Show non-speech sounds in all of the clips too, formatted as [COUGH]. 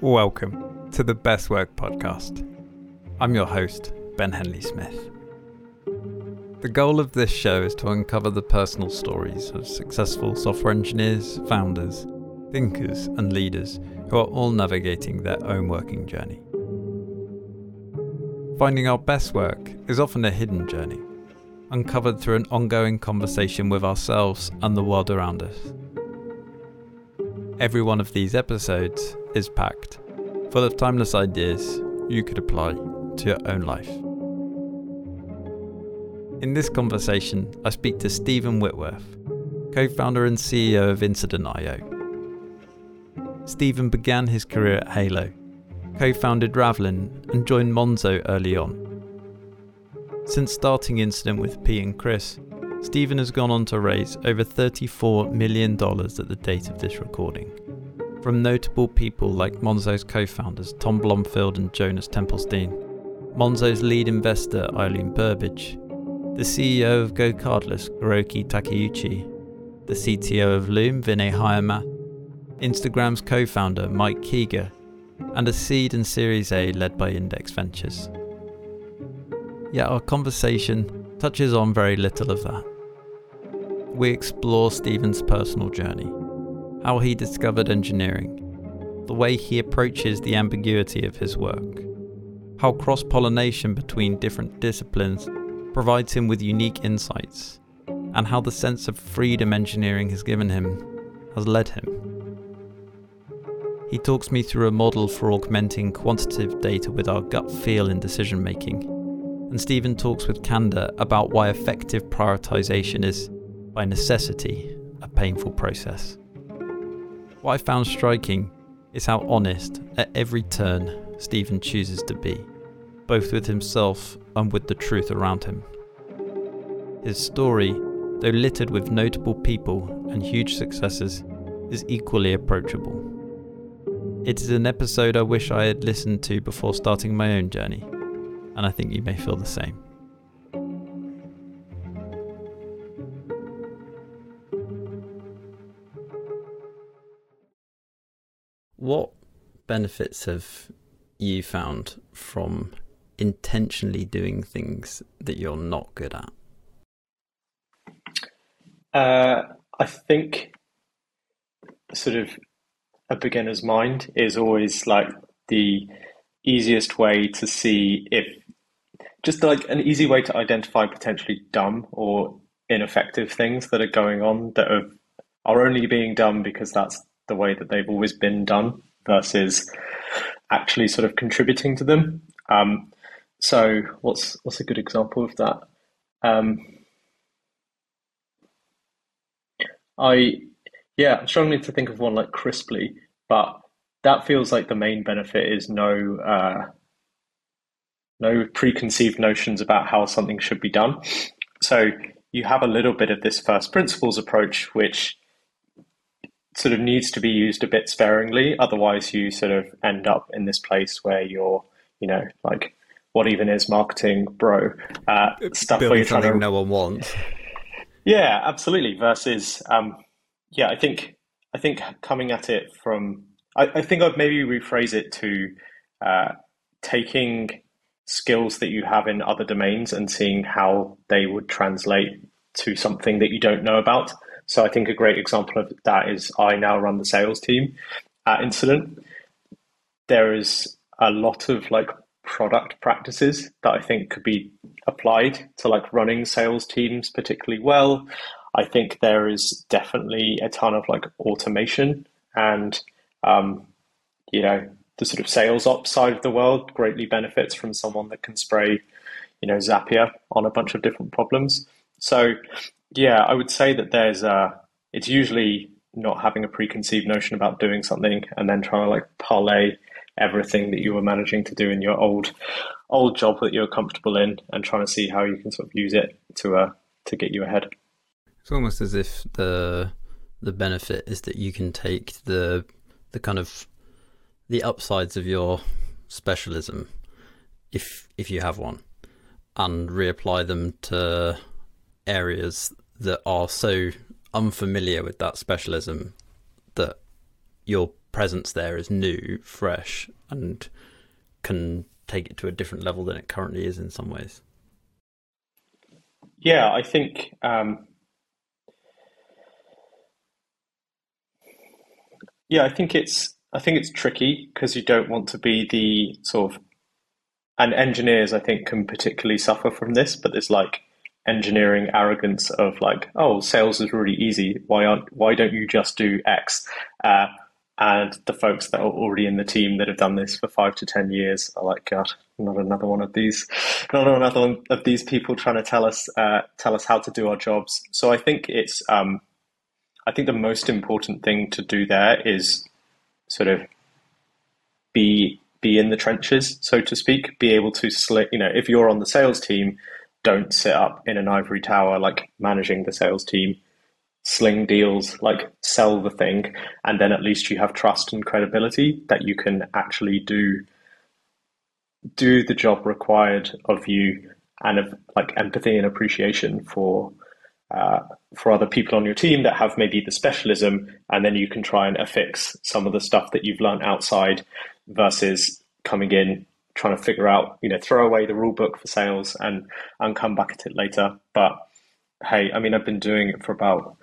Welcome to the Best Work Podcast. I'm your host, Ben Henley Smith. The goal of this show is to uncover the personal stories of successful software engineers, founders, thinkers, and leaders who are all navigating their own working journey. Finding our best work is often a hidden journey, uncovered through an ongoing conversation with ourselves and the world around us. Every one of these episodes is packed, full of timeless ideas you could apply to your own life. In this conversation, I speak to Stephen Whitworth, co founder and CEO of Incident.io. Stephen began his career at Hailo, co founded Ravelin, and joined Monzo early on. Since starting Incident with Pete and Chris, Stephen has gone on to raise over $34 million at the date of this recording from notable people like Monzo's co founders Tom Blomfield and Jonas Templestein, Monzo's lead investor Eileen Burbidge, the CEO of GoCardless Hiroki Takeuchi, the CTO of Loom Vinay Hiremath, Instagram's co founder Mike Keiger, and a seed and Series A led by Index Ventures. Yet our conversation touches on very little of that. We explore Stephen's personal journey how he discovered engineering, the way he approaches the ambiguity of his work, how cross pollination between different disciplines provides him with unique insights, and how the sense of freedom engineering has given him has led him. He talks me through a model for augmenting quantitative data with our gut feel in decision making, and Stephen talks with candor about why effective prioritization is, by necessity, a painful process. What I found striking is how honest at every turn Stephen chooses to be, both with himself and with the truth around him. His story, though littered with notable people and huge successes, is equally approachable. It is an episode I wish I had listened to before starting my own journey, and I think you may feel the same. What benefits have you found from intentionally doing things that you're not good at? Uh, I think sort of a beginner's mind is always like the easiest way to see if just like an easy way to identify potentially dumb or ineffective things that are going on that are, are only being done because that's the way that they've always been done versus actually sort of contributing to them. Um, so what's what's a good example of that? Um, I yeah, I'm struggling to think of one like crisply, but that feels like the main benefit is no uh, no preconceived notions about how something should be done. So you have a little bit of this first principles approach, which sort of needs to be used a bit sparingly. Otherwise, you sort of end up in this place where you're, you know, like what even is marketing, bro? Uh, stuff where you're trying to no one wants. [LAUGHS] Yeah, absolutely. Versus, um, yeah, I think I think coming at it from, I, I think I'd maybe rephrase it to uh, taking skills that you have in other domains and seeing how they would translate to something that you don't know about. So I think a great example of that is I now run the sales team at Incident. There is a lot of like product practices that I think could be applied to like running sales teams particularly well. I think there is definitely a ton of like automation and um, you know the sort of sales ops side of the world greatly benefits from someone that can spray you know Zapier on a bunch of different problems. So yeah, I would say that there's a. It's usually not having a preconceived notion about doing something and then trying to like parlay everything that you were managing to do in your old old job that you're comfortable in and trying to see how you can sort of use it to uh to get you ahead. It's almost as if the the benefit is that you can take the the kind of the upsides of your specialism if if you have one and reapply them to areas that are so unfamiliar with that specialism that your presence there is new, fresh, and can take it to a different level than it currently is in some ways. Yeah, I think um, yeah, I think it's I think it's tricky because you don't want to be the sort of and engineers I think can particularly suffer from this, but there's like engineering arrogance of like, oh, sales is really easy. Why aren't why don't you just do X? Uh, and the folks that are already in the team that have done this for five to ten years are like, God, not another one of these, not another one of these people trying to tell us uh, tell us how to do our jobs. So I think it's um, I think the most important thing to do there is sort of be be in the trenches, so to speak, be able to slit. You know, if you're on the sales team, don't sit up in an ivory tower like managing the sales team sling deals, like sell the thing, and then at least you have trust and credibility that you can actually do do the job required of you and of like empathy and appreciation for uh, for other people on your team that have maybe the specialism, and then you can try and affix some of the stuff that you've learned outside versus coming in trying to figure out, you know, throw away the rule book for sales and and come back at it later. But hey, I mean, I've been doing it for about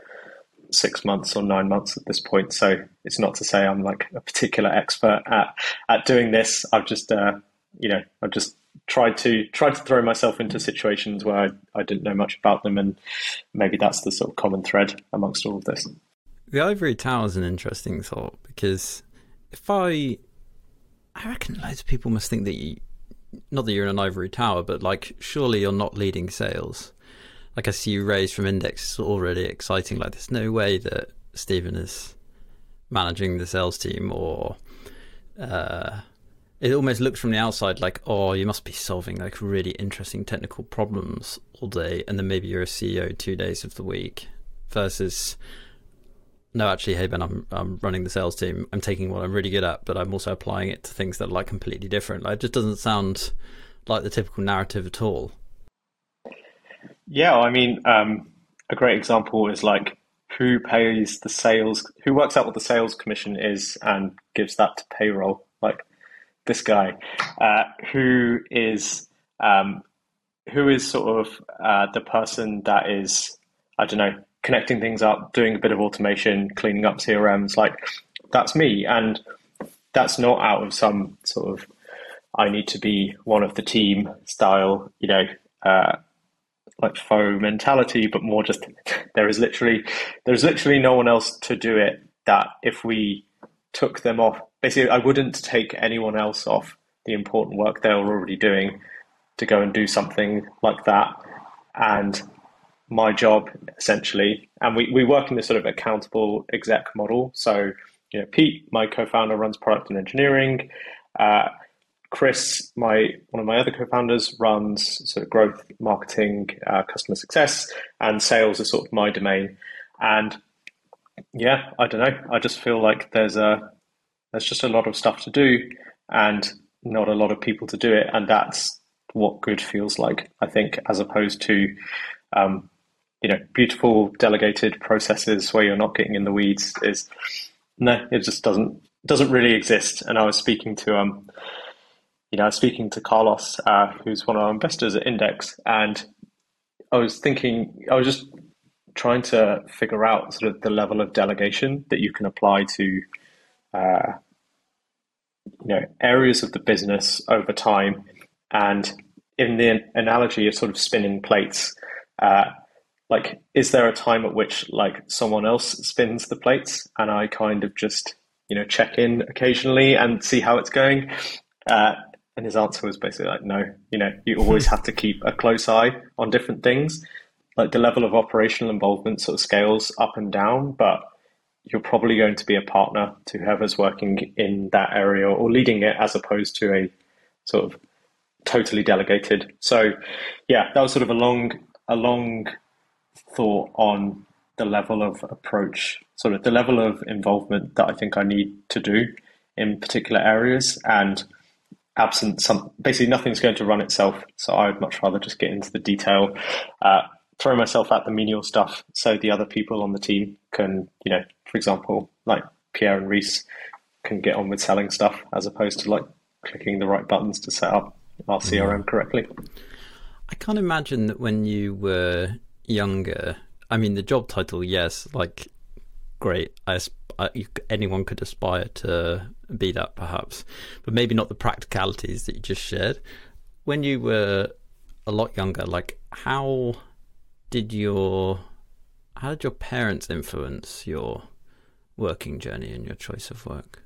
six months or nine months at this point. So it's not to say I'm like a particular expert at at doing this. I've just uh, you know I've just tried to tried to throw myself into situations where I, I didn't know much about them, and maybe that's the sort of common thread amongst all of this. The ivory tower is an interesting thought because if I I reckon loads of people must think that you not that you're in an ivory tower, but like surely you're not leading sales like I see you raised from index is already exciting. Like there's no way that Stephen is managing the sales team or uh, it almost looks from the outside like, oh, you must be solving like really interesting technical problems all day, and then maybe you're a CEO two days of the week, versus no, actually, hey Ben, I'm I'm running the sales team. I'm taking what I'm really good at, but I'm also applying it to things that are like completely different. Like it just doesn't sound like the typical narrative at all. Yeah, I mean, um, a great example is like who pays the sales, who works out what the sales commission is and gives that to payroll. Like this guy, uh, who is um, who is sort of uh, the person that is, I don't know, connecting things up, doing a bit of automation, cleaning up CRMs. Like that's me, and that's not out of some sort of I need to be one of the team style, you know. Uh, like faux mentality, but more just [LAUGHS] there is literally there's literally no one else to do it. That if we took them off, basically, I wouldn't take anyone else off the important work they were already doing to go and do something like that. And my job essentially, and we, we work in this sort of accountable exec model. So, you know, Pete, my co-founder, runs product and engineering. Uh, Chris, my one of my other co-founders, runs sort of growth, marketing, uh, customer success, and sales is sort of my domain. And yeah, I don't know. I just feel like there's a there's just a lot of stuff to do, and not a lot of people to do it, and that's what good feels like. I think, as opposed to um, you know beautiful delegated processes where you're not getting in the weeds. Is no, it just doesn't doesn't really exist. And I was speaking to um you know, I was speaking to Carlos, uh, who's one of our investors at Index, and I was thinking, I was just trying to figure out sort of the level of delegation that you can apply to, uh, you know, areas of the business over time. And in the analogy of sort of spinning plates, uh, like, is there a time at which like someone else spins the plates and I kind of just, you know, check in occasionally and see how it's going? Uh, and his answer was basically like, no, you know, you always [LAUGHS] have to keep a close eye on different things. Like the level of operational involvement sort of scales up and down, but you're probably going to be a partner to whoever's working in that area or leading it as opposed to a sort of totally delegated. So yeah, that was sort of a long a long thought on the level of approach, sort of the level of involvement that I think I need to do in particular areas. And absent some basically nothing's going to run itself. So i would much rather just get into the detail uh, throw myself at the menial stuff so the other people on the team can you know for example like Pierre and Reese can get on with selling stuff as opposed to like clicking the right buttons to set up our CRM correctly. I can't imagine that when you were younger. I mean, the job title, yes, like great. I, I, anyone could aspire to be that, perhaps, but maybe not the practicalities that you just shared. When you were a lot younger, like how did your how did your parents influence your working journey and your choice of work?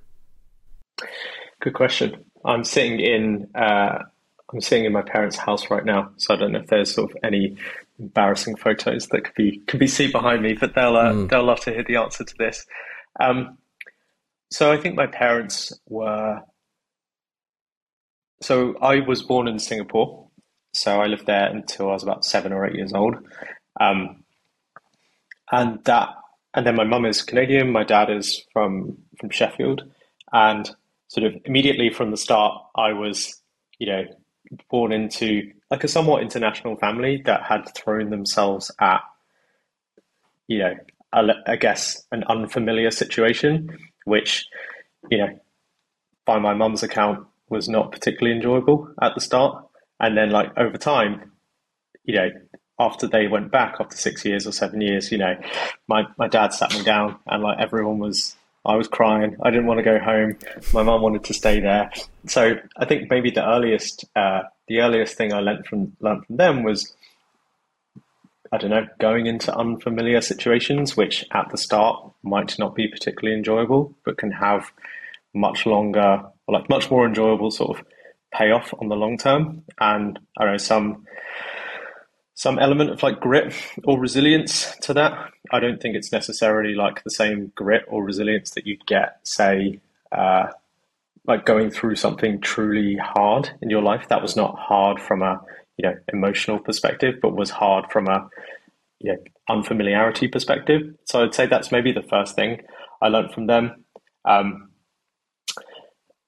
Good question. I'm sitting in uh, I'm sitting in my parents' house right now, so I don't know if there's sort of any embarrassing photos that could be could be seen behind me, but they'll uh, mm. they'll love to hear the answer to this. Um, so I think my parents were. So I was born in Singapore, so I lived there until I was about seven or eight years old, um, and that and then my mum is Canadian, my dad is from from Sheffield, and sort of immediately from the start, I was you know born into like a somewhat international family that had thrown themselves at, you know, I guess an unfamiliar situation, which, you know, by my mum's account was not particularly enjoyable at the start. And then like over time, you know, after they went back after six years or seven years, you know, my, my dad sat me down and like everyone was I was crying. I didn't want to go home. My mum wanted to stay there. So I think maybe the earliest uh, the earliest thing I learned from learned from them was I don't know going into unfamiliar situations, which at the start might not be particularly enjoyable, but can have much longer, like much more enjoyable sort of payoff on the long term. And I know some some element of like grit or resilience to that. I don't think it's necessarily like the same grit or resilience that you'd get, say, uh, like going through something truly hard in your life. That was not hard from a you know emotional perspective, but was hard from a you know unfamiliarity perspective. So I'd say that's maybe the first thing I learned from them. Um,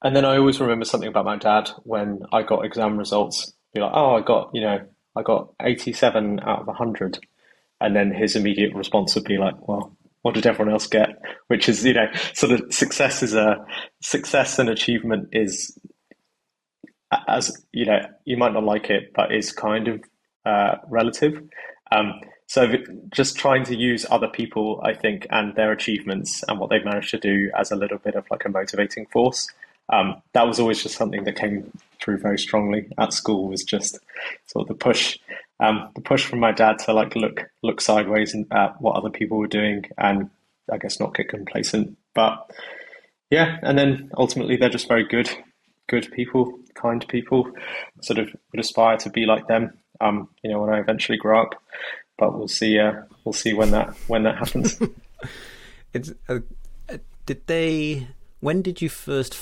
and then I always remember something about my dad when I got exam results. Be like, oh, I got you know I got 87 out of 100. And then his immediate response would be like, well, what did everyone else get? Which is, you know, sort of success is a success and achievement is as, you know, you might not like it, but is kind of uh, relative. Um, so just trying to use other people, I think, and their achievements and what they've managed to do as a little bit of like a motivating force. Um, that was always just something that came through very strongly at school was just sort of the push, um, the push from my dad to like look look sideways at what other people were doing and I guess not get complacent. But yeah, and then ultimately they're just very good, good people, kind people. Sort of would aspire to be like them. Um, you know, when I eventually grow up, but we'll see. Uh, we'll see when that when that happens. [LAUGHS] it's uh, did they? When did you first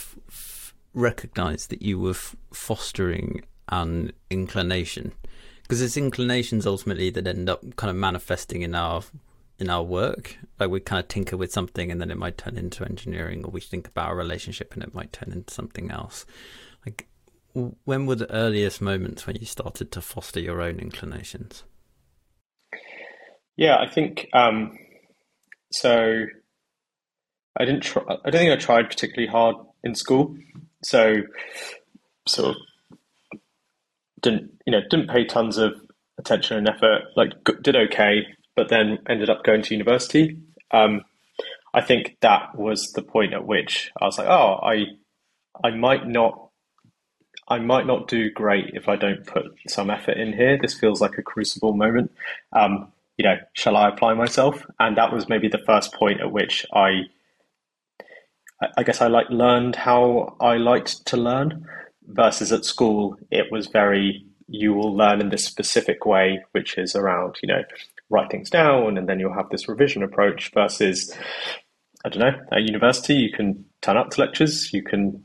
recognize that you were f- fostering an inclination? Because it's inclinations ultimately that end up kind of manifesting in our in our work. Like we kind of tinker with something and then it might turn into engineering or we think about a relationship and it might turn into something else. Like when were the earliest moments when you started to foster your own inclinations? Yeah i think um so i didn't try i don't think i tried particularly hard in school so sort of didn't you know didn't pay tons of attention and effort. Like did okay, but then ended up going to university. Um, I think that was the point at which I was like, oh, I I might not I might not do great if I don't put some effort in here. This feels like a crucible moment. Um, you know, shall I apply myself? And that was maybe the first point at which I I guess I like learned how I liked to learn versus at school it was very you will learn in this specific way which is around you know write things down and then you'll have this revision approach versus I don't know at university you can turn up to lectures you can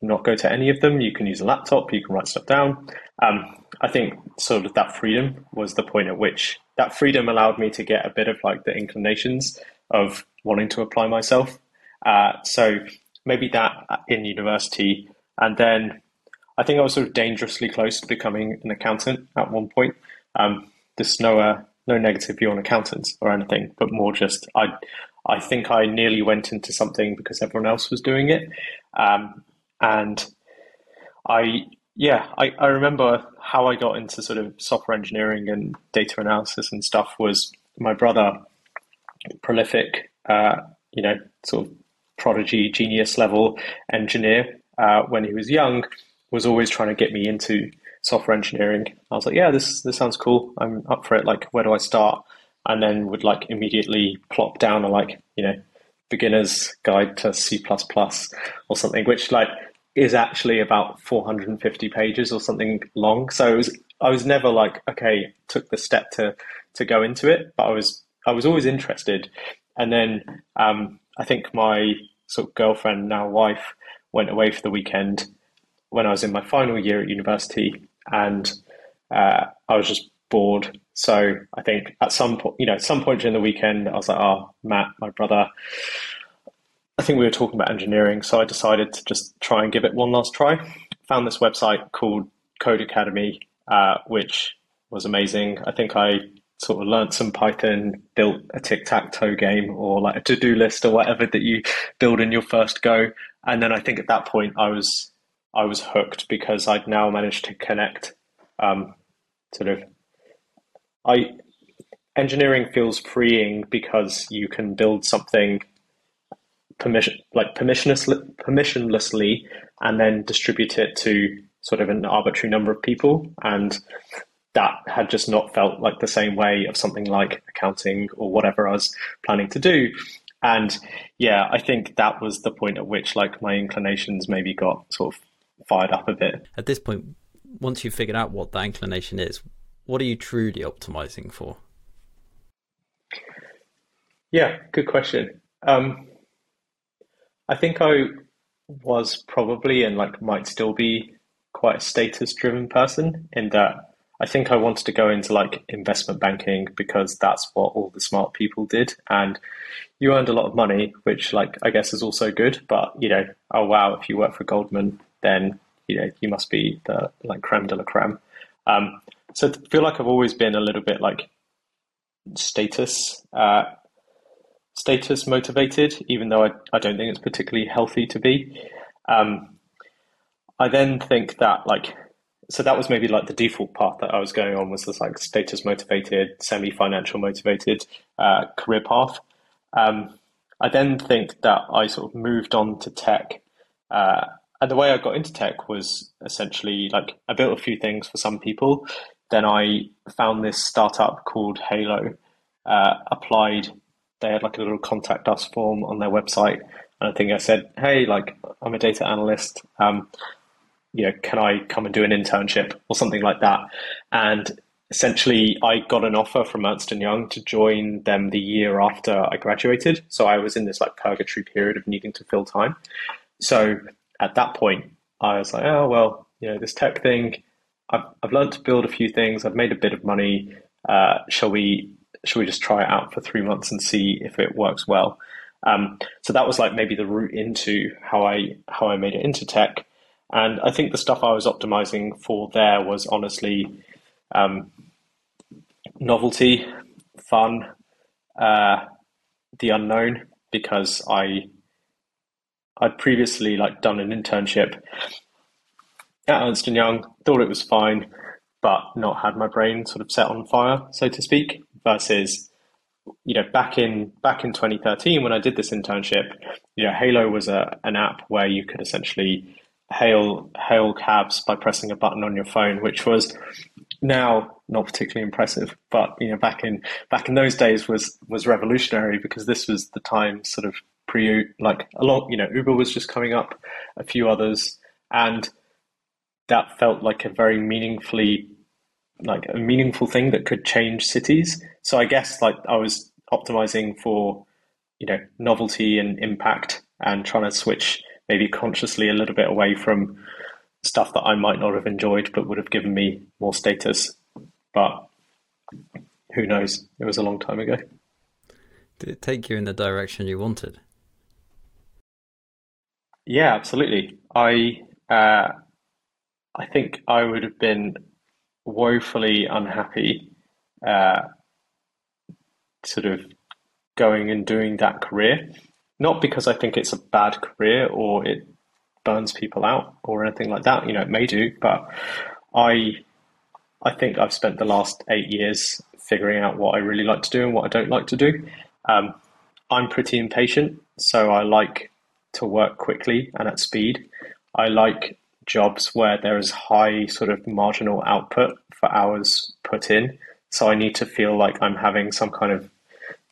not go to any of them you can use a laptop you can write stuff down. Um, I think sort of that freedom was the point at which that freedom allowed me to get a bit of like the inclinations of wanting to apply myself uh, so maybe that in university, and then I think I was sort of dangerously close to becoming an accountant at one point. Um, there's no uh, no negative view on accountants or anything, but more just I I think I nearly went into something because everyone else was doing it. Um, and I, yeah, I, I remember how I got into sort of software engineering and data analysis and stuff was my brother, prolific, uh, you know, sort of prodigy, genius level engineer uh, when he was young, was always trying to get me into software engineering. I was like, yeah, this this sounds cool. I'm up for it. Like, where do I start? And then would like immediately plop down a like, you know, beginner's guide to C or something, which like is actually about 450 pages or something long. So it was I was never like, okay, took the step to to go into it, but I was I was always interested. And then um, I think my sort of girlfriend, now wife, went away for the weekend when I was in my final year at university, and uh, I was just bored. So I think at some point, you know, at some point during the weekend, I was like, "Oh, Matt, my brother." I think we were talking about engineering, so I decided to just try and give it one last try. Found this website called Codecademy, uh, which was amazing. I think I sort of learned some Python, built a tic tac toe game or like a to do list or whatever that you build in your first go. And then I think at that point I was I was hooked because I'd now managed to connect um, sort of I engineering feels freeing because you can build something permission like permissionlessly, permissionlessly and then distribute it to sort of an arbitrary number of people and that had just not felt like the same way of something like accounting or whatever I was planning to do. And yeah, I think that was the point at which like my inclinations maybe got sort of fired up a bit. At this point, once you've figured out what that inclination is, what are you truly optimizing for? Yeah, good question. Um, I think I was probably and like might still be quite a status driven person in that I think I wanted to go into like investment banking because that's what all the smart people did. And you earned a lot of money, which like I guess is also good. But you know, oh wow, if you work for Goldman, then you know you must be the like creme de la creme. Um, so I feel like I've always been a little bit like status uh, status motivated, even though I, I don't think it's particularly healthy to be. Um, I then think that like so that was maybe like the default path that I was going on was this like status motivated, semi financial motivated uh, career path. Um, I then think that I sort of moved on to tech. Uh, and the way I got into tech was essentially like I built a few things for some people. Then I found this startup called Hailo, uh, applied. They had like a little contact us form on their website. And I think I said, hey, like I'm a data analyst. Um, you know, can I come and do an internship or something like that? And essentially, I got an offer from Ernst and Young to join them the year after I graduated. So I was in this like purgatory period of needing to fill time. So at that point, I was like, oh well, you know, this tech thing. I've I've learned to build a few things. I've made a bit of money. Uh, shall we shall we just try it out for three months and see if it works well? Um, so that was like maybe the route into how I how I made it into tech. And I think the stuff I was optimizing for there was honestly um, novelty, fun, uh, the unknown, because I I'd previously like done an internship at Ernst Young, thought it was fine, but not had my brain sort of set on fire, so to speak. Versus, you know, back in back in 2013 when I did this internship, you know, Hailo was a an app where you could essentially hail hail cabs by pressing a button on your phone, which was now not particularly impressive, but you know back in back in those days was was revolutionary because this was the time sort of pre like a lot you know Uber was just coming up, a few others, and that felt like a very meaningfully like a meaningful thing that could change cities. So I guess like I was optimizing for you know novelty and impact and trying to switch maybe consciously a little bit away from stuff that I might not have enjoyed but would have given me more status. But who knows? It was a long time ago. Did it take you in the direction you wanted? Yeah, absolutely. I uh, I think I would have been woefully unhappy, uh, sort of going and doing that career. Not because I think it's a bad career or it burns people out or anything like that. You know, it may do, but I I think I've spent the last eight years figuring out what I really like to do and what I don't like to do. Um, I'm pretty impatient, so I like to work quickly and at speed. I like jobs where there is high sort of marginal output for hours put in. So I need to feel like I'm having some kind of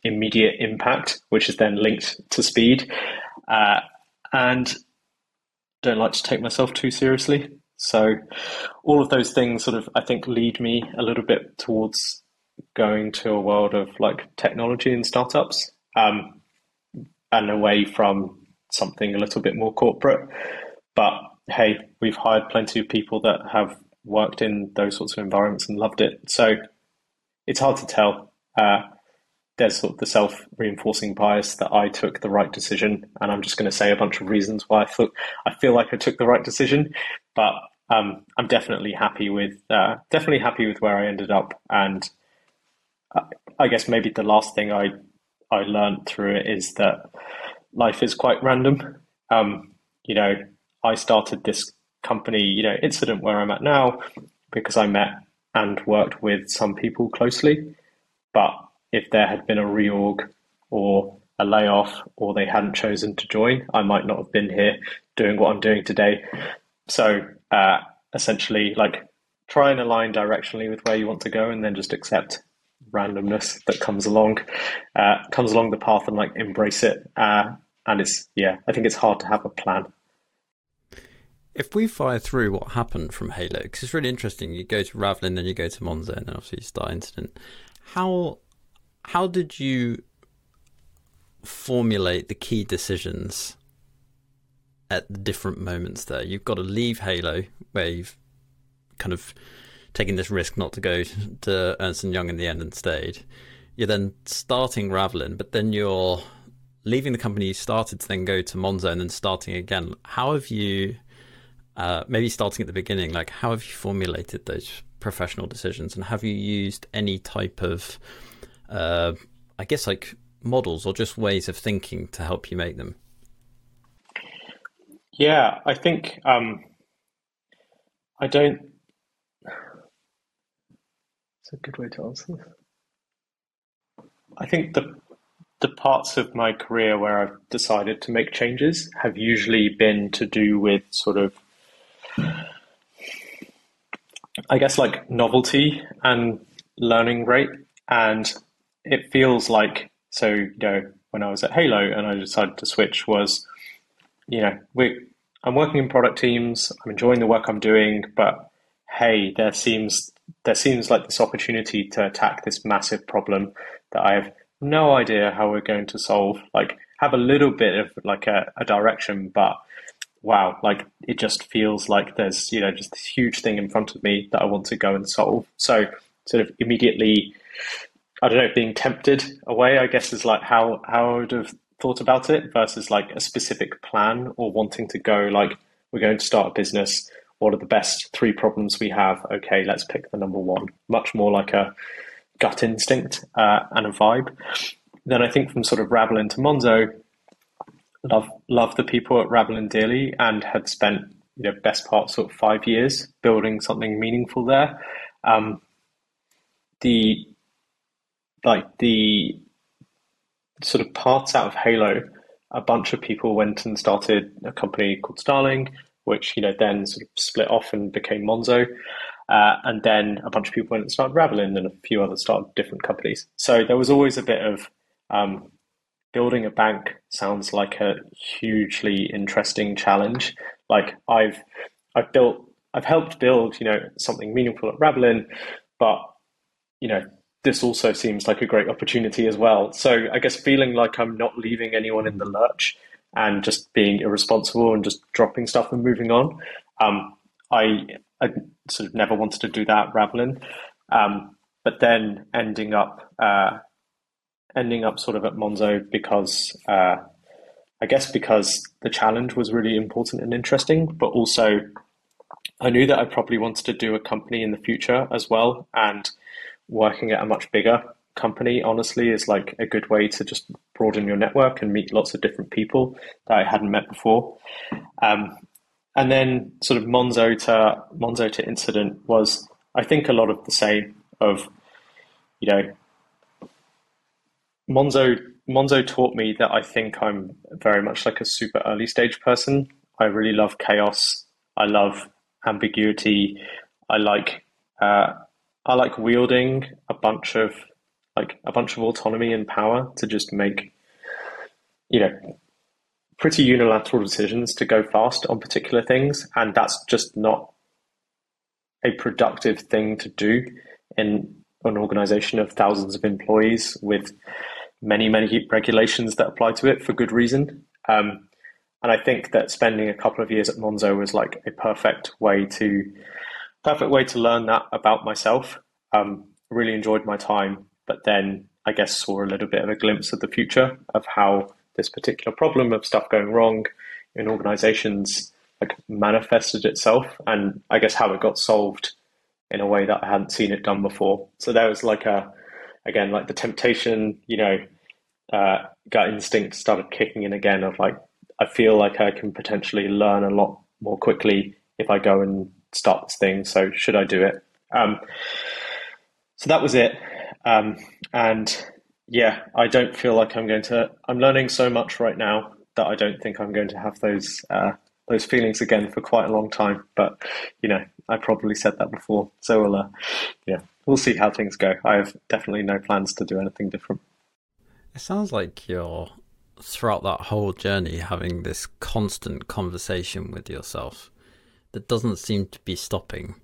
immediate impact, which is then linked to speed. Uh, and don't like to take myself too seriously. So all of those things sort of I think lead me a little bit towards going to a world of like technology and startups um, and away from something a little bit more corporate. But hey, we've hired plenty of people that have worked in those sorts of environments and loved it. So it's hard to tell. Uh, there's sort of the self reinforcing bias that I took the right decision, and I'm just going to say a bunch of reasons why I thought I feel like I took the right decision. But um, I'm definitely happy with uh, definitely happy with where I ended up, and I guess maybe the last thing I I learned through it is that life is quite random. Um, you know, I started this company, you know, incident where I'm at now because I met and worked with some people closely. But if there had been a reorg or a layoff or they hadn't chosen to join, I might not have been here doing what I'm doing today. So uh, essentially, like try and align directionally with where you want to go and then just accept randomness that comes along uh, comes along the path and like embrace it. Uh, and it's yeah i think it's hard to have a plan. If we fire through what happened from Hailo because it's really interesting. You go to ravelin then you go to Monzo, and then obviously you start incident. How how did you formulate the key decisions at the different moments there you've got to leave Hailo where you've kind of taking this risk not to go to Ernst and Young in the end and stayed. You're then starting Ravelin, but then you're leaving the company you started to then go to Monzo and then starting again. How have you, uh, maybe starting at the beginning, like how have you formulated those professional decisions and have you used any type of, uh, I guess, like models or just ways of thinking to help you make them? Yeah, I think um, I don't it's a good way to answer this. I think the the parts of my career where I've decided to make changes have usually been to do with sort of I guess like novelty and learning rate. And it feels like so, you know, when I was at Hailo and I decided to switch was, you know, we I'm working in product teams, I'm enjoying the work I'm doing, but hey, there seems there seems like this opportunity to attack this massive problem that I have no idea how we're going to solve. Like, have a little bit of like a, a direction, but wow, like it just feels like there's you know just this huge thing in front of me that I want to go and solve. So, sort of immediately, I don't know, being tempted away, I guess, is like how how I would have thought about it versus like a specific plan or wanting to go like we're going to start a business what are the best three problems we have? Okay, let's pick the number one. Much more like a gut instinct uh, and a vibe. Then I think from sort of Ravelin to Monzo, love love the people at Ravelin dearly and had spent you know best part sort of five years building something meaningful there. Um, the like the sort of parts out of Hailo, a bunch of people went and started a company called Starling which you know then sort of split off and became Monzo. Uh, and then a bunch of people went and started Ravelin, and a few others started different companies. So there was always a bit of um, building a bank sounds like a hugely interesting challenge. Like I've I've built I've helped build you know something meaningful at Ravelin, but you know this also seems like a great opportunity as well. So I guess feeling like I'm not leaving anyone in the lurch and just being irresponsible and just dropping stuff and moving on. Um, I, I, sort of never wanted to do that, Ravelin. Um, but then ending up uh, ending up sort of at Monzo because uh, I guess because the challenge was really important and interesting, but also I knew that I probably wanted to do a company in the future as well, and working at a much bigger company, honestly, is like a good way to just broaden your network and meet lots of different people that I hadn't met before. Um, and then sort of Monzo to Monzo to incident was, I think, a lot of the same of, you know, Monzo Monzo taught me that I think I'm very much like a super early stage person. I really love chaos. I love ambiguity. I like uh, I like wielding a bunch of like a bunch of autonomy and power to just make you know pretty unilateral decisions to go fast on particular things, and that's just not a productive thing to do in an organization of thousands of employees with many, many regulations that apply to it for good reason. Um, and I think that spending a couple of years at Monzo was like a perfect way to perfect way to learn that about myself. Um, really enjoyed my time, but then I guess saw a little bit of a glimpse of the future of how this particular problem of stuff going wrong in organizations like manifested itself and I guess how it got solved in a way that I hadn't seen it done before. So there was like a again like the temptation, you know, uh, gut instinct started kicking in again of like I feel like I can potentially learn a lot more quickly if I go and start this thing. So should I do it? Um, so that was it. Um, and yeah, I don't feel like I'm going to. I'm learning so much right now that I don't think I'm going to have those uh, those feelings again for quite a long time. But you know, I probably said that before, so we'll uh, yeah, we'll see how things go. I have definitely no plans to do anything different. It sounds like you're throughout that whole journey having this constant conversation with yourself that doesn't seem to be stopping.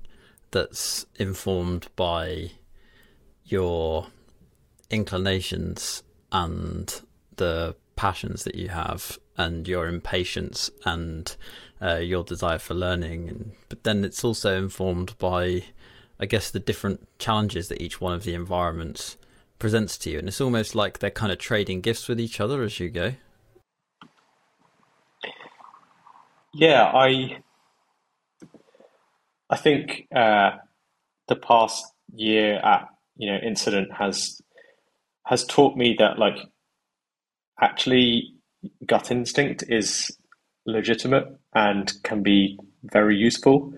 That's informed by your inclinations and the passions that you have and your impatience and uh, your desire for learning and but then it's also informed by i guess the different challenges that each one of the environments presents to you and it's almost like they're kind of trading gifts with each other as you go yeah i i think uh, the past year at you know incident has has taught me that like actually gut instinct is legitimate and can be very useful.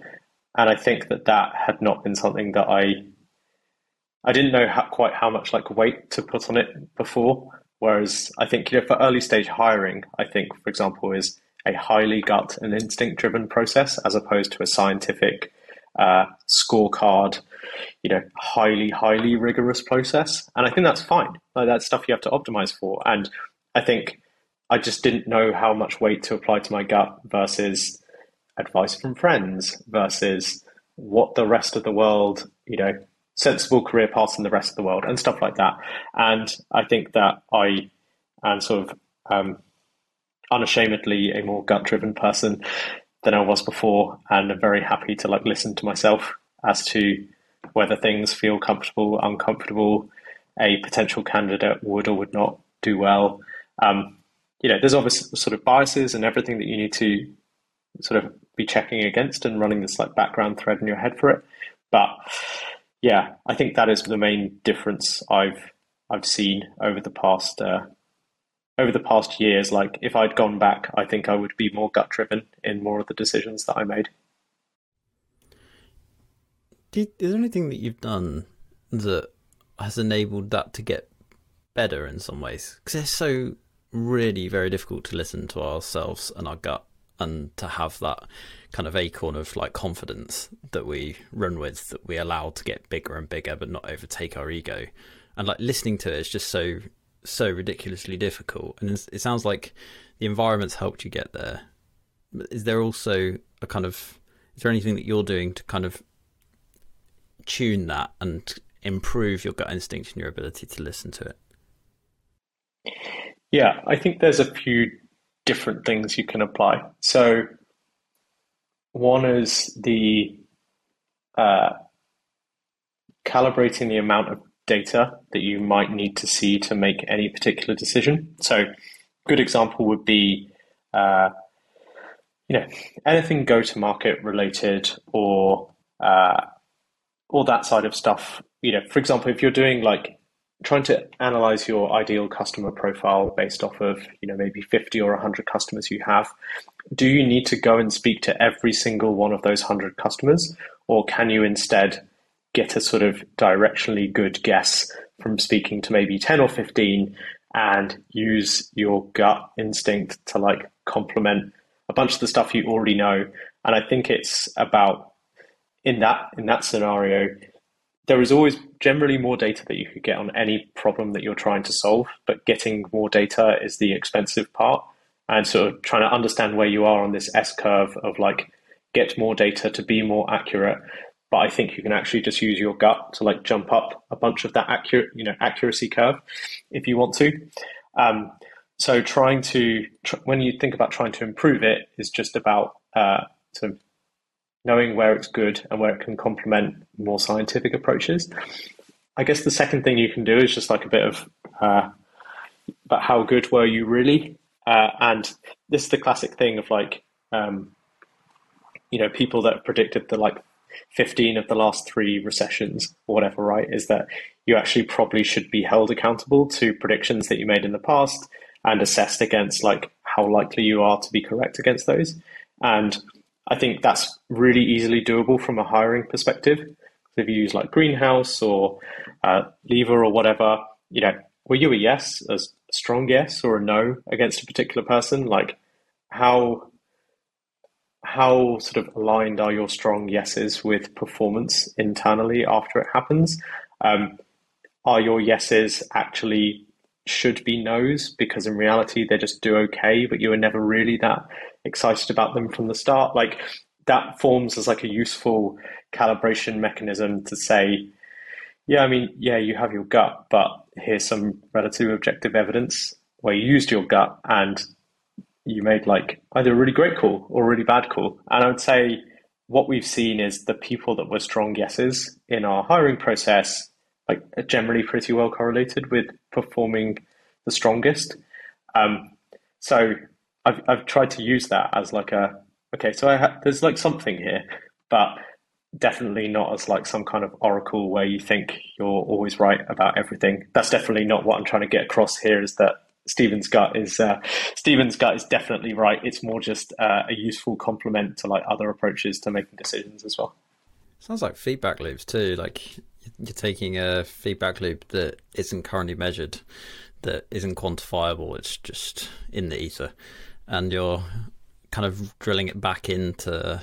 And i think that that had not been something that i i didn't know how, quite how much like weight to put on it before. Whereas i think you know for early stage hiring i think for example is a highly gut and instinct driven process as opposed to a scientific uh, scorecard, you know, highly, highly rigorous process. And I think that's fine. Like, that's stuff you have to optimize for. And I think I just didn't know how much weight to apply to my gut versus advice from friends versus what the rest of the world, you know, sensible career paths in the rest of the world and stuff like that. And I think that I am sort of um, unashamedly a more gut driven person than I was before, and I'm very happy to like listen to myself as to whether things feel comfortable, uncomfortable, a potential candidate would or would not do well. Um, you know, there's obviously sort of biases and everything that you need to sort of be checking against and running this like background thread in your head for it. But yeah, I think that is the main difference I've I've seen over the past uh, over the past years, like if I'd gone back, I think I would be more gut driven in more of the decisions that I made. is there anything that you've done that has enabled that to get better in some ways? Because it's so really very difficult to listen to ourselves and our gut and to have that kind of acorn of like confidence that we run with that we allow to get bigger and bigger but not overtake our ego and like listening to it is just so so ridiculously difficult, and it sounds like the environment's helped you get there. Is there also a kind of is there anything that you're doing to kind of tune that and improve your gut instinct and your ability to listen to it? Yeah, I think there's a few different things you can apply. So, one is the uh, calibrating the amount of data that you might need to see to make any particular decision. So, good example would be, uh, you know, anything go-to-market related or uh, all that side of stuff. You know, for example, if you're doing like trying to analyze your ideal customer profile based off of you know maybe 50 or 100 customers you have do you need to go and speak to every single one of those 100 customers or can you instead get a sort of directionally good guess from speaking to maybe 10 or 15 and use your gut instinct to like complement a bunch of the stuff you already know and i think it's about in that in that scenario there is always generally more data that you could get on any problem that you're trying to solve, but getting more data is the expensive part. And sort of trying to understand where you are on this S curve of like get more data to be more accurate. But I think you can actually just use your gut to like jump up a bunch of that accurate, you know, accuracy curve if you want to. Um, so trying to tr- when you think about trying to improve it is just about uh, sort of knowing where it's good and where it can complement more scientific approaches. I guess the second thing you can do is just like a bit of, uh, but how good were you really? Uh, and this is the classic thing of like, um, you know, people that predicted the like 15 of the last three recessions or whatever, right? Is that you actually probably should be held accountable to predictions that you made in the past and assessed against like how likely you are to be correct against those. And I think that's really easily doable from a hiring perspective. If you use like Greenhouse or uh, Lever or whatever, you know, were you a yes, a strong yes, or a no against a particular person? Like, how how sort of aligned are your strong yeses with performance internally after it happens? Um, are your yeses actually should be no's because in reality they just do okay, but you were never really that excited about them from the start. Like that forms as like a useful calibration mechanism to say, yeah, I mean, yeah, you have your gut, but here's some relative objective evidence where you used your gut and you made like either a really great call or a really bad call. And I would say what we've seen is the people that were strong yeses in our hiring process, like are generally pretty well correlated with performing the strongest. Um, so I've I've tried to use that as like a okay, so I ha- there's like something here, but definitely not as like some kind of oracle where you think you're always right about everything. That's definitely not what I'm trying to get across here. Is that Stephen's gut is uh, Stephen's gut is definitely right. It's more just uh, a useful complement to like other approaches to making decisions as well. Sounds like feedback loops too. Like you're taking a feedback loop that isn't currently measured, that isn't quantifiable. It's just in the ether, and you're kind of drilling it back into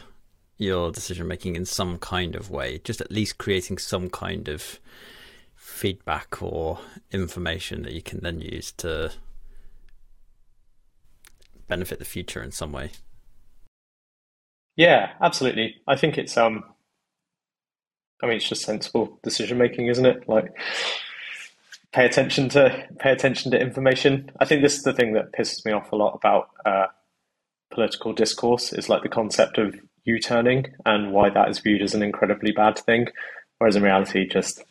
your decision making in some kind of way, just at least creating some kind of feedback or information that you can then use to benefit the future in some way. Yeah, absolutely. I think it's um I mean it's just sensible decision making, isn't it? Like pay attention to pay attention to information. I think this is the thing that pisses me off a lot about uh, political discourse is like the concept of U-turning and why that is viewed as an incredibly bad thing, whereas in reality, just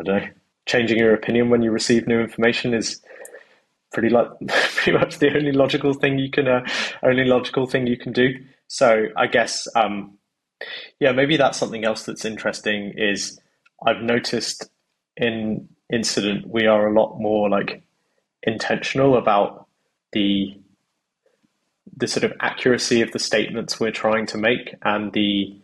I don't know, changing your opinion when you receive new information is pretty like [LAUGHS] pretty much the only logical thing you can uh, only logical thing you can do. So I guess um, yeah, maybe that's something else that's interesting. Is I've noticed in incident, we are a lot more like intentional about the the sort of accuracy of the statements we're trying to make and the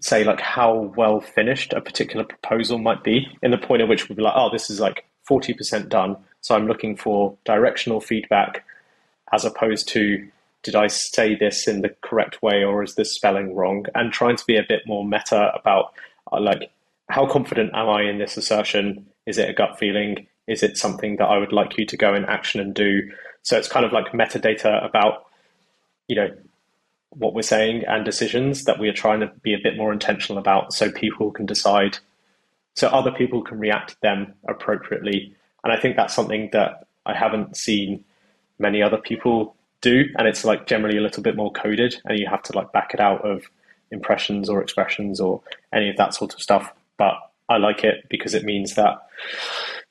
say like how well finished a particular proposal might be in the point at which we'll be like, oh, this is like 40% done. So I'm looking for directional feedback as opposed to did I say this in the correct way or is this spelling wrong? And trying to be a bit more meta about uh, like how confident am I in this assertion? Is it a gut feeling? Is it something that I would like you to go in action and do? So it's kind of like metadata about, you know, what we're saying and decisions that we are trying to be a bit more intentional about so people can decide, so other people can react to them appropriately. And I think that's something that I haven't seen many other people do. And it's like generally a little bit more coded and you have to like back it out of impressions or expressions or any of that sort of stuff but I like it because it means that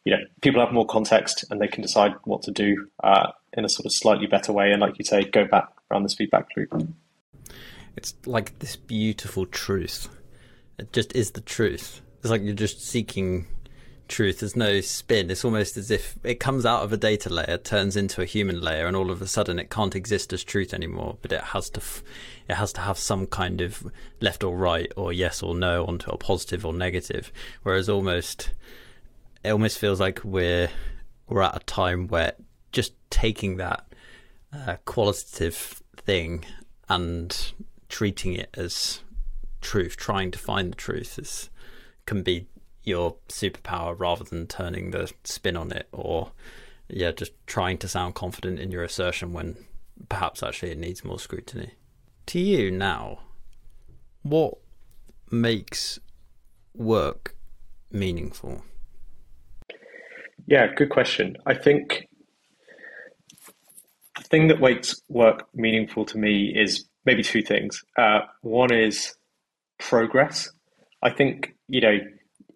you know people have more context and they can decide what to do uh, in a sort of slightly better way. And like you say, go back around this feedback loop. It's like this beautiful truth. It just is the truth. It's like you're just seeking truth. There's no spin. It's almost as if it comes out of a data layer, turns into a human layer, and all of a sudden it can't exist as truth anymore. But it has to, f- it has to have some kind of left or right, or yes or no, onto a positive or negative. Whereas almost, it almost feels like we're we're at a time where just taking that uh, qualitative thing and treating it as truth, trying to find the truth, is can be your superpower rather than turning the spin on it or yeah just trying to sound confident in your assertion when perhaps actually it needs more scrutiny. To you now what makes work meaningful? Yeah good question. I think the thing that makes work meaningful to me is maybe two things. Uh, one is progress. I think you know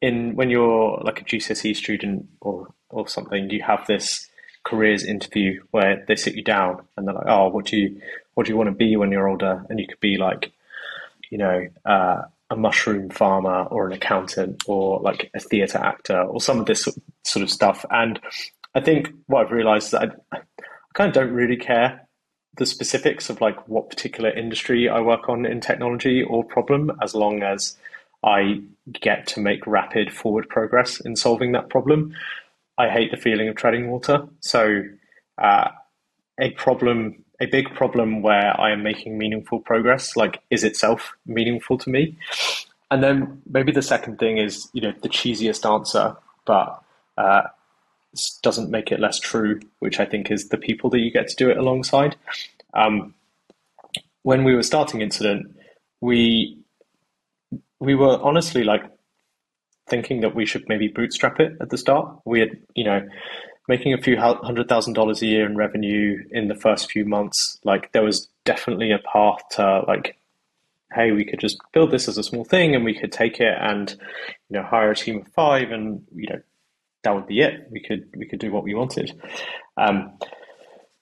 in when you're like a GCSE student or or something, you have this careers interview where they sit you down and they're like, "Oh, what do you what do you want to be when you're older?" And you could be like, you know, uh, a mushroom farmer or an accountant or like a theatre actor or some of this sort of stuff. And I think what I've realised is that I, I kind of don't really care the specifics of like what particular industry I work on in technology or problem, as long as I get to make rapid forward progress in solving that problem. I hate the feeling of treading water. So, uh, a problem, a big problem where I am making meaningful progress, like, is itself meaningful to me. And then maybe the second thing is, you know, the cheesiest answer, but uh, doesn't make it less true, which I think is the people that you get to do it alongside. Um, when we were starting Incident, we we were honestly like thinking that we should maybe bootstrap it at the start. We had, you know, making a few hundred thousand dollars a year in revenue in the first few months. Like there was definitely a path to like, hey, we could just build this as a small thing and we could take it and, you know, hire a team of five and, you know, that would be it. We could we could do what we wanted. Um,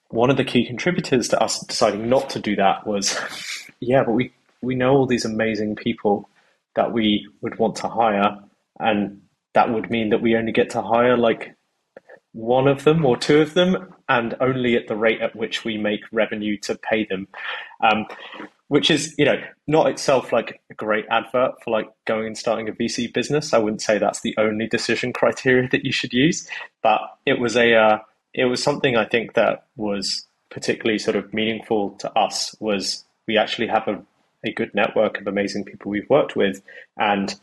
one of the key contributors to us deciding not to do that was, [LAUGHS] yeah, but we we know all these amazing people that we would want to hire, and that would mean that we only get to hire like one of them or two of them, and only at the rate at which we make revenue to pay them. Um, which is, you know, not itself like a great advert for like going and starting a VC business. I wouldn't say that's the only decision criteria that you should use, but it was a, uh, it was something I think that was particularly sort of meaningful to us. Was we actually have a a good network of amazing people we've worked with, and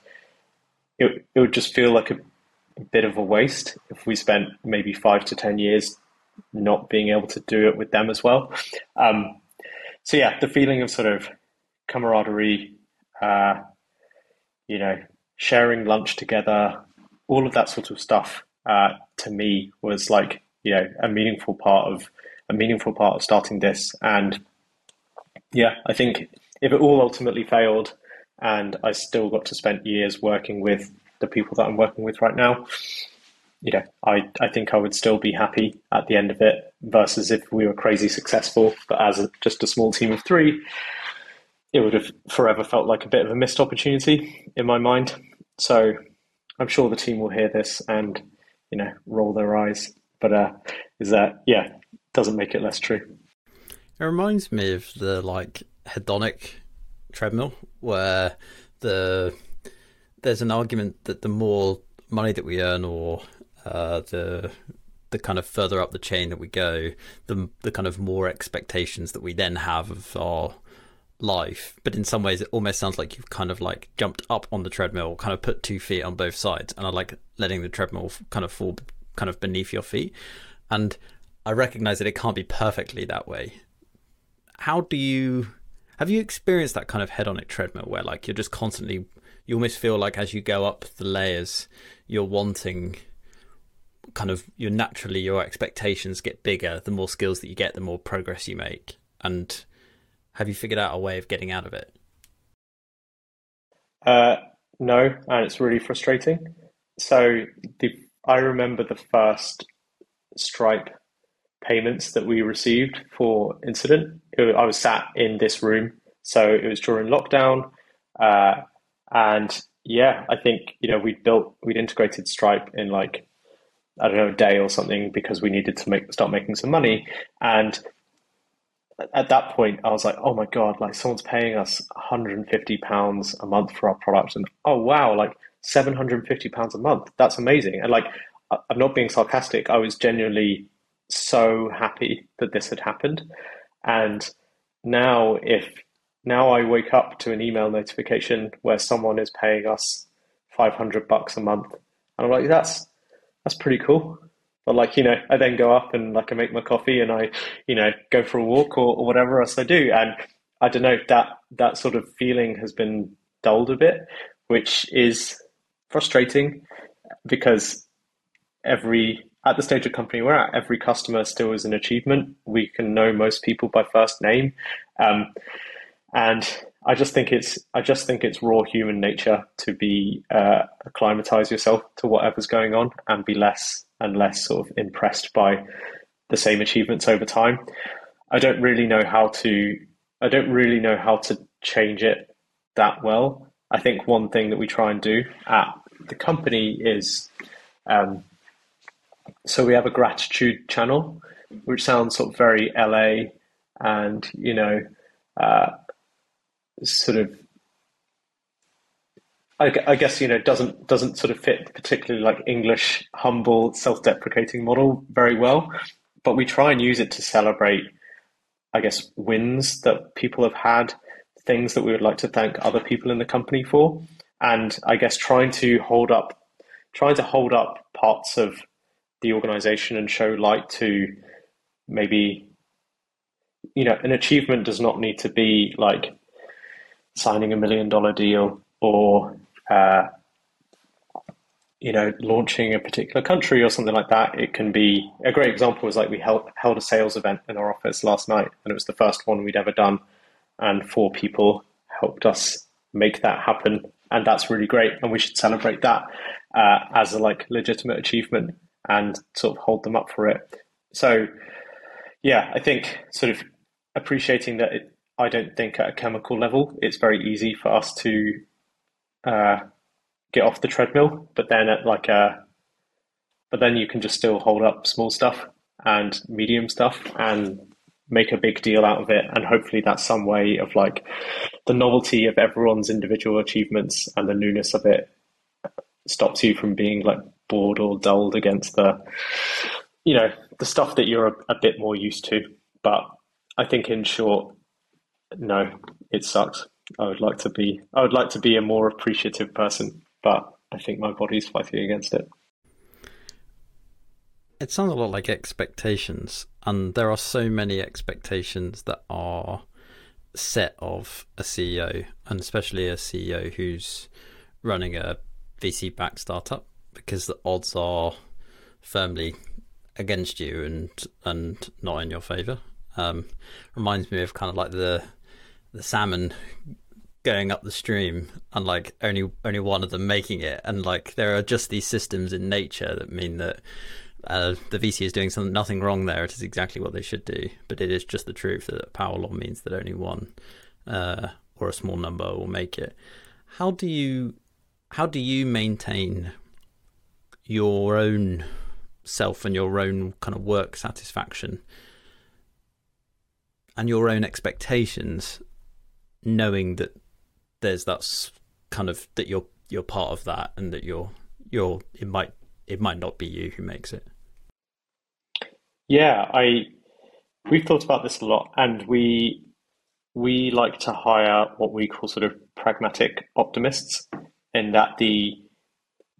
it it would just feel like a, bit of a waste if we spent maybe five to ten years not being able to do it with them as well. Um, so yeah, the feeling of sort of camaraderie, uh, you know, sharing lunch together, all of that sort of stuff, uh, to me was like you know a meaningful part of a meaningful part of starting this. And yeah, I think if it all ultimately failed and I still got to spend years working with the people that I'm working with right now, you know, I, I think I would still be happy at the end of it versus if we were crazy successful, but as a, just a small team of three, it would have forever felt like a bit of a missed opportunity in my mind. So I'm sure the team will hear this and, you know, roll their eyes. But uh, is that, yeah, doesn't make it less true. It reminds me of the like hedonic treadmill where the there's an argument that the more money that we earn or uh, the the kind of further up the chain that we go, the the kind of more expectations that we then have of our life. But in some ways, it almost sounds like you've kind of like jumped up on the treadmill, kind of put two feet on both sides, and I like letting the treadmill kind of fall kind of beneath your feet. And I recognize that it can't be perfectly that way. How do you have you experienced that kind of hedonic treadmill where like you're just constantly you almost feel like as you go up the layers you're wanting kind of your naturally your expectations get bigger the more skills that you get the more progress you make? And have you figured out a way of getting out of it? Uh, no and it's really frustrating. So the i remember the first stripe payments that we received for incident. I was sat in this room, so it was during lockdown, uh, and yeah, I think you know we'd built we'd integrated Stripe in like I don't know a day or something because we needed to make start making some money, and at that point I was like, oh my god, like someone's paying us 150 pounds a month for our product, and oh wow, like 750 pounds a month, that's amazing, and like I'm not being sarcastic, I was genuinely so happy that this had happened, and now if now I wake up to an email notification where someone is paying us 500 bucks a month. And I'm like, that's, that's pretty cool. But like, you know, I then go up and like I make my coffee and I, you know, go for a walk or, or whatever else I do. And I don't know, that, that sort of feeling has been dulled a bit, which is frustrating because every at the stage of company we're at, every customer still is an achievement. We can know most people by first name. Um, and I just think it's I just think it's raw human nature to be uh, acclimatize yourself to whatever's going on and be less and less sort of impressed by the same achievements over time. I don't really know how to I don't really know how to change it that well. I think one thing that we try and do at the company is um, so we have a gratitude channel, which sounds sort of very LA and you know uh, sort of I, guess you know doesn't doesn't sort of fit particularly like English humble self-deprecating model very well, but we try and use it to celebrate, I guess, wins that people have had, things that we would like to thank other people in the company for, and I guess trying to hold up, trying to hold up parts of the organization and show light to maybe, you know, an achievement does not need to be like signing a million dollar deal or uh, you know launching a particular country or something like that. It can be a great example was like we held, held a sales event in our office last night and it was the first one we'd ever done and four people helped us make that happen and that's really great and we should celebrate that uh, as a like legitimate achievement and sort of hold them up for it so yeah i think sort of appreciating that it, I don't think at a chemical level it's very easy for us to uh, get off the treadmill. But then at like a, but then you can just still hold up small stuff and medium stuff and make a big deal out of it. And hopefully that's some way of like the novelty of everyone's individual achievements and the newness of it stops you from being like bored or dulled against the, you know, the stuff that you're a, a bit more used to. But I think in short, no, it sucks. I would like to be I would like to be a more appreciative person, but I think my body's fighting against it. It sounds a lot like expectations, and there are so many expectations that are set of a CEO, and especially a CEO who's running a VC backed startup, because the odds are firmly against you and and not in your favor. Um, reminds me of kind of like the the salmon going up the stream and like only only one of them making it and like there are just these systems in nature that mean that uh, the VC is doing something nothing wrong there. It is exactly what they should do, but it is just the truth that power law means that only one uh, or a small number will make it. How do you how do you maintain your own self and your own kind of work satisfaction and your own expectations knowing that there's that kind of that you're you're part of that and that you're you're it might it might not be you who makes it? Yeah i we've thought about this a lot and we we like to hire what we call sort of pragmatic optimists in that the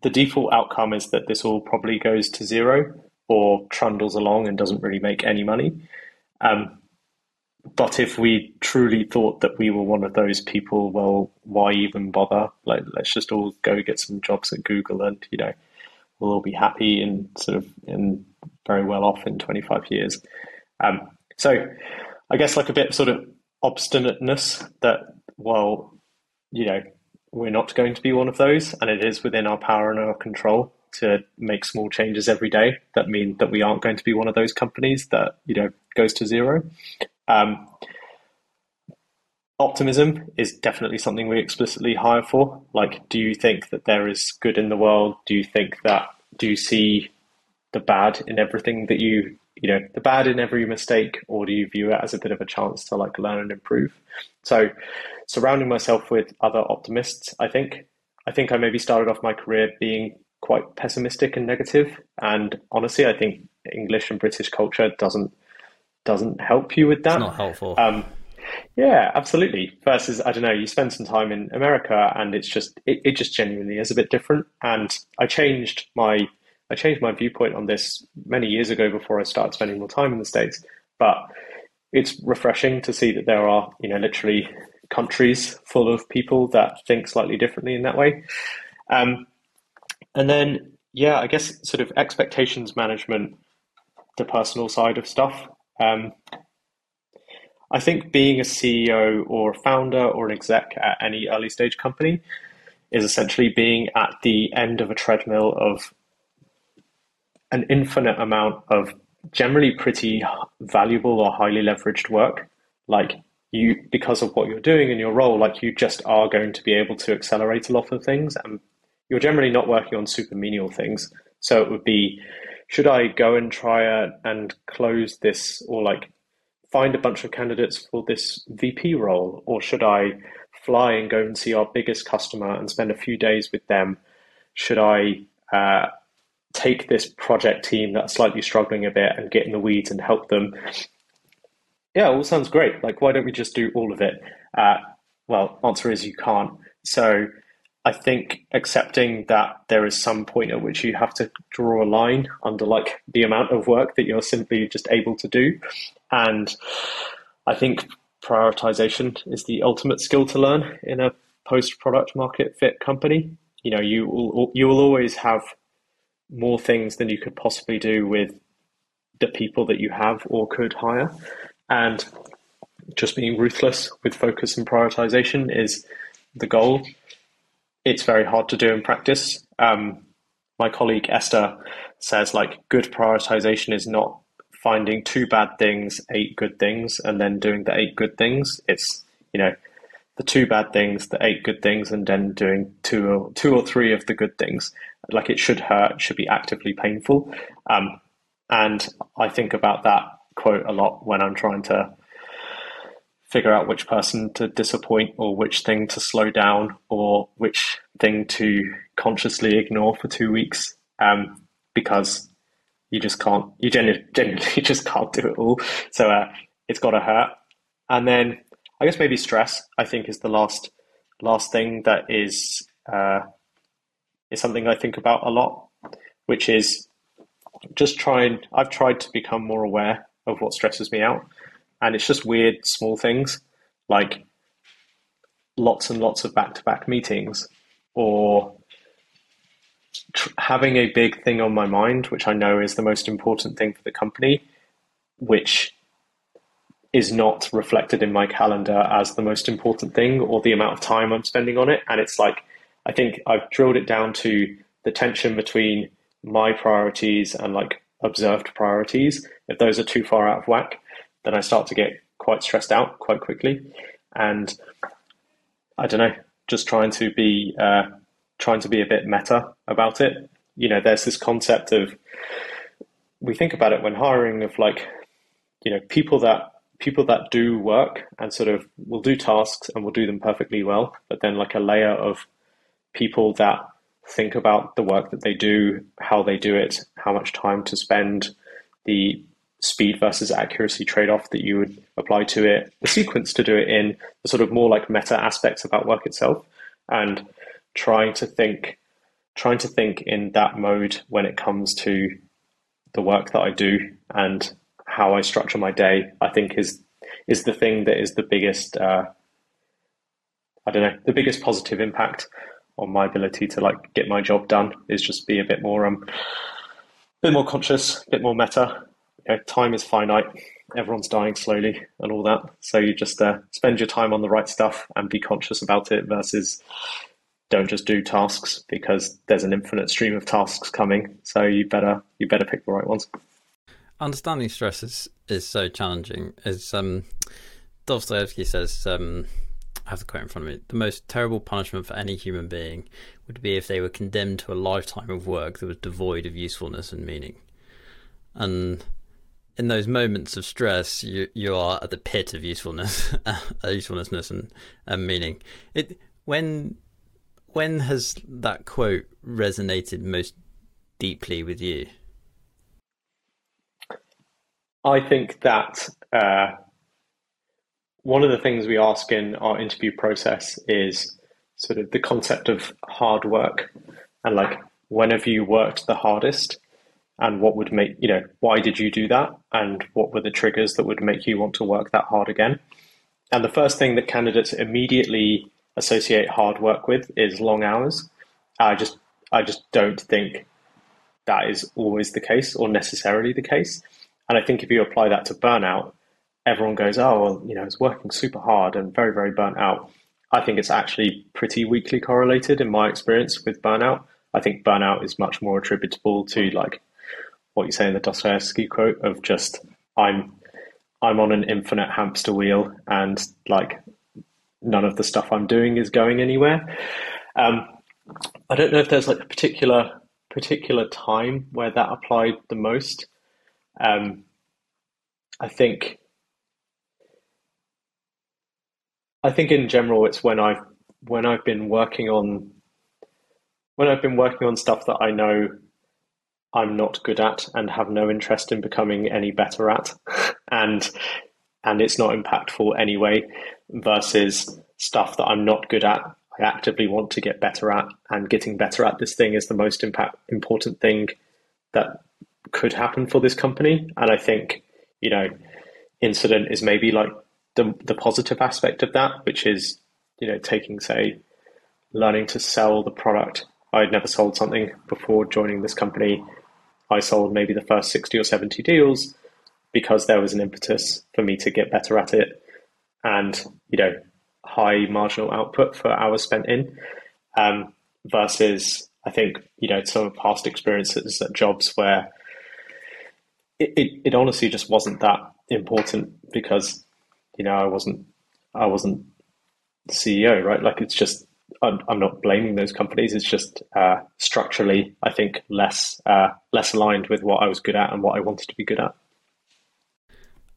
the default outcome is that this all probably goes to zero or trundles along and doesn't really make any money um, but if we truly thought that we were one of those people, well, why even bother? Like, let's just all go get some jobs at Google, and you know, we'll all be happy and sort of and very well off in 25 years. Um, so, I guess like a bit sort of obstinateness that, well, you know, we're not going to be one of those, and it is within our power and our control to make small changes every day that mean that we aren't going to be one of those companies that you know goes to zero. Um, optimism is definitely something we explicitly hire for. Like, do you think that there is good in the world? Do you think that, do you see the bad in everything that you, you know, the bad in every mistake, or do you view it as a bit of a chance to like learn and improve? So, surrounding myself with other optimists, I think, I think I maybe started off my career being quite pessimistic and negative, and honestly, I think English and British culture doesn't doesn't help you with that. It's not helpful. Um, yeah, absolutely. Versus, I don't know, you spend some time in America and it's just it, it just genuinely is a bit different. And I changed my I changed my viewpoint on this many years ago before I started spending more time in the States. But it's refreshing to see that there are, you know, literally countries full of people that think slightly differently in that way. Um, and then, yeah, I guess sort of expectations management, the personal side of stuff. Um, I think being a CEO or a founder or an exec at any early stage company is essentially being at the end of a treadmill of an infinite amount of generally pretty valuable or highly leveraged work. Like you, because of what you're doing in your role, like you just are going to be able to accelerate a lot of things and you're generally not working on super menial things. So it would be, should I go and try and close this or like find a bunch of candidates for this VP role, or should I fly and go and see our biggest customer and spend a few days with them? Should I uh, take this project team that's slightly struggling a bit and get in the weeds and help them? Yeah, all sounds great. Like, why don't we just do all of it? Uh, well, answer is you can't. So I think accepting that there is some point at which you have to draw a line under like the amount of work that you're simply just able to do. And I think prioritization is the ultimate skill to learn in a post product market fit company. You know, you will you will always have more things than you could possibly do with the people that you have or could hire. And just being ruthless with focus and prioritization is the goal it's very hard to do in practice. Um, my colleague Esther says like good prioritization is not finding two bad things, eight good things, and then doing the eight good things. It's you know the two bad things, the eight good things, and then doing two or two or three of the good things. Like it should hurt, should be actively painful. Um, and I think about that quote a lot when I'm trying to figure out which person to disappoint or which thing to slow down or which thing to consciously ignore for two weeks um, because you just can't you genuinely [LAUGHS] just can't do it all so uh, it's got to hurt and then i guess maybe stress i think is the last last thing that is uh, is something i think about a lot which is just trying i've tried to become more aware of what stresses me out. And it's just weird small things like lots and lots of back-to-back meetings or having a big thing on my mind which i know is the most important thing for the company which is not reflected in my calendar as the most important thing or the amount of time i'm spending on it and it's like i think i've drilled it down to the tension between my priorities and like observed priorities if those are too far out of whack then I start to get quite stressed out quite quickly. And I don't know, just trying to be uh, trying to be a bit meta about it. You know, there's this concept of we think about it when hiring of like, you know, people that people that do work and sort of will do tasks and will do them perfectly well, but then like a layer of people that think about the work that they do, how they do it, how much time to spend, the speed versus accuracy trade off that you would apply to it, the sequence to do it in, the sort of more like meta aspects about work itself, and trying to think trying to think in that mode when it comes to the work that I do and how I structure my day, I think is is the thing that is the biggest uh, I don't know, the biggest positive impact on my ability to like get my job done is just be a bit more um a bit more conscious, a bit more meta, you know, time is finite. Everyone's dying slowly and all that. So you just uh, spend your time on the right stuff and be conscious about it versus don't just do tasks because there's an infinite stream of tasks coming. So you better you better pick the right ones. Understanding stress is, is so challenging. As um, Dostoevsky says, um, I have the quote in front of me. The most terrible punishment for any human being would be if they were condemned to a lifetime of work that was devoid of usefulness and meaning. And in those moments of stress, you you are at the pit of usefulness, [LAUGHS] usefulness and, and meaning. It when when has that quote resonated most deeply with you? I think that uh, one of the things we ask in our interview process is sort of the concept of hard work and like when have you worked the hardest and what would make you know why did you do that and what were the triggers that would make you want to work that hard again? And the first thing that candidates immediately associate hard work with is long hours. I just i just don't think that is always the case or necessarily the case and i think if you apply that to burnout everyone goes, oh, well, you know, it's working super hard and very, very burnt out. I think it's actually pretty weakly correlated in my experience with burnout. I think burnout is much more attributable to like what you say in the Dostoevsky quote of just I'm I'm on an infinite hamster wheel and like none of the stuff I'm doing is going anywhere. Um, I don't know if there's like a particular particular time where that applied the most. Um, I think I think in general, it's when I've when I've been working on when I've been working on stuff that I know I'm not good at and have no interest in becoming any better at, [LAUGHS] and and it's not impactful anyway, versus stuff that I'm not good at. I actively want to get better at, and getting better at this thing is the most impact important thing that could happen for this company. And I think you know, incident is maybe like the the positive aspect of that, which is you know taking say learning to sell the product. I'd never sold something before joining this company. I sold maybe the first sixty or seventy deals because there was an impetus for me to get better at it, and you know high marginal output for hours spent in. Um, versus, I think you know some of past experiences at jobs where it, it, it honestly just wasn't that important because you know, I wasn't, I wasn't the CEO, right? Like it's just, I'm, I'm not blaming those companies. It's just uh, structurally, I think less, uh, less aligned with what I was good at and what I wanted to be good at.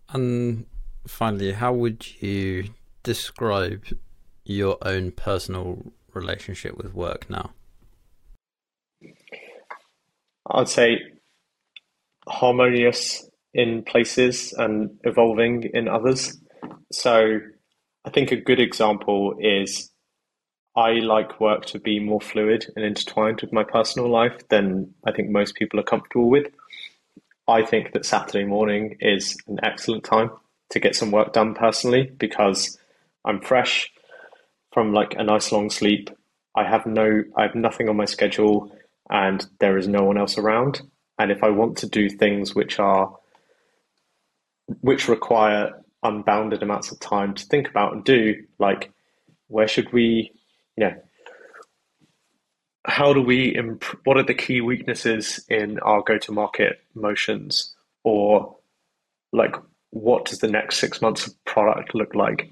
And finally, how would you describe your own personal relationship with work now? I'd say harmonious in places and evolving in others. So I think a good example is I like work to be more fluid and intertwined with my personal life than I think most people are comfortable with. I think that Saturday morning is an excellent time to get some work done personally because I'm fresh from like a nice long sleep. I have no I have nothing on my schedule and there is no one else around. And if I want to do things which are which require unbounded amounts of time to think about and do like where should we you know how do we imp- what are the key weaknesses in our go to market motions? Or like what does the next six months of product look like?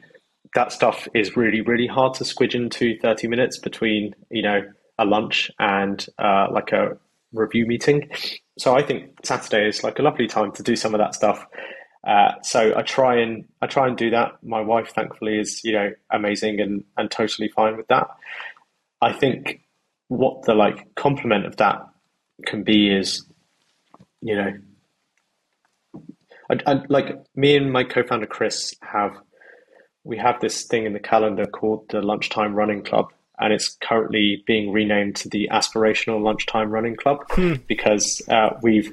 That stuff is really really hard to squidge into 30 minutes between you know a lunch and uh, like a review meeting so i think saturday is like a lovely time to do some of that stuff uh, so I try and I try and do that. My wife, thankfully, is you know amazing and and totally fine with that. I think what the like complement of that can be is, you know, I, I, like me and my co-founder Chris have we have this thing in the calendar called the Lunchtime Running Club, and it's currently being renamed to the Aspirational Lunchtime Running Club hmm. because uh, we've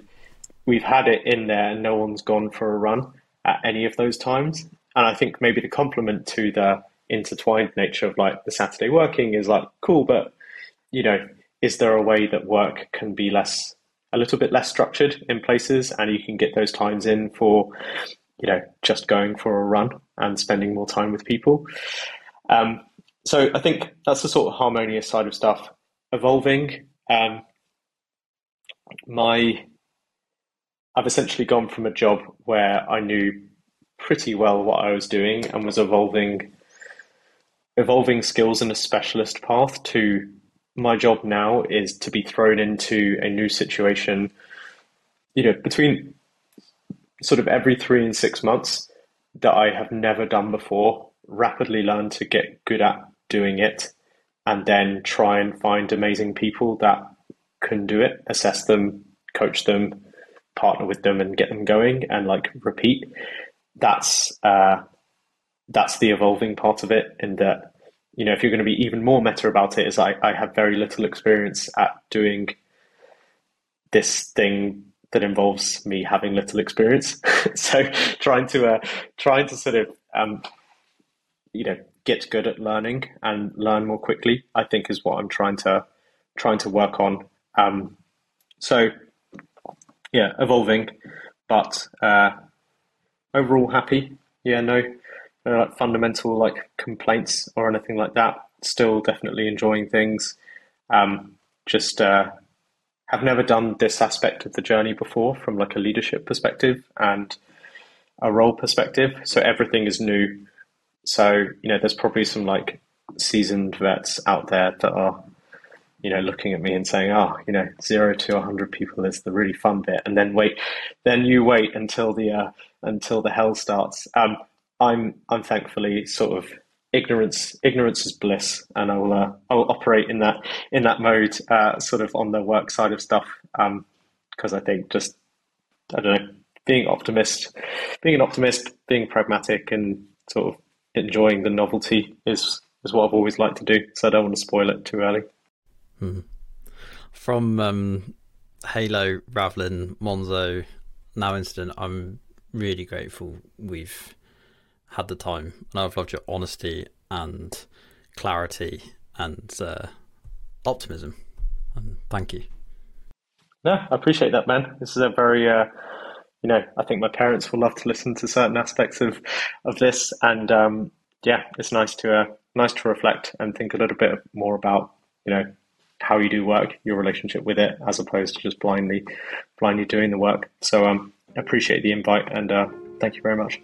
we've had it in there and no one's gone for a run at any of those times. And I think maybe the complement to the intertwined nature of like the Saturday working is like cool, but you know, is there a way that work can be less a little bit less structured in places and you can get those times in for you know just going for a run and spending more time with people um, so i think that's the sort of harmonious side of stuff evolving. Um, my I've essentially gone from a job where I knew pretty well what I was doing and was evolving evolving skills in a specialist path to my job now is to be thrown into a new situation, you know, between sort of every three and six months that I have never done before, rapidly learn to get good at doing it, and then try and find amazing people that can do it, assess them, coach them, partner with them, and get them going, and like repeat. That's uh, that's the evolving part of it, in that you know if you're going to be even more meta about it, is I, I have very little experience at doing this thing that involves me having little experience. [LAUGHS] so trying to uh, trying to sort of um, you know get good at learning and learn more quickly, I think is what I'm trying to trying to work on. Um, so yeah, evolving, but uh, overall happy. Yeah, no, no like fundamental like complaints or anything like that. Still definitely enjoying things. Um, just uh, have never done this aspect of the journey before from like a leadership perspective and a role perspective. So everything is new. So, you know, there's probably some like seasoned vets out there that are, you know, looking at me and saying, oh, you know, zero to 100 people is the really fun bit. And then wait, then you wait until the, uh, until the hell starts. Um, I'm, I'm thankfully sort of ignorance ignorance is bliss and I'll uh, I'll operate in that in that mode uh, sort of on the work side of stuff because um, I think just I don't know being optimist being an optimist being pragmatic and sort of enjoying the novelty is is what I've always liked to do so I don't want to spoil it too early hmm from um, Hailo Ravelin Monzo now incident I'm really grateful we've had the time, and I've loved your honesty and clarity and uh, optimism. And thank you. No, I appreciate that, man. This is a very, uh, you know, I think my parents will love to listen to certain aspects of of this, and um, yeah, it's nice to uh, nice to reflect and think a little bit more about, you know, how you do work, your relationship with it, as opposed to just blindly blindly doing the work. So, um, appreciate the invite, and uh, thank you very much.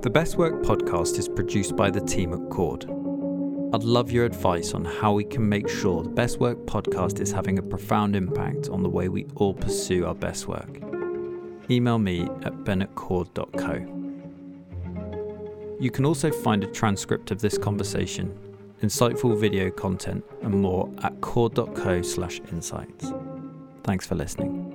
The Best Work podcast is produced by the team at Cord. I'd love your advice on how we can make sure the Best Work podcast is having a profound impact on the way we all pursue our best work. Email me at ben@cord.co. You can also find a transcript of this conversation, insightful video content, and more at cord.co/slash-insights. Thanks for listening.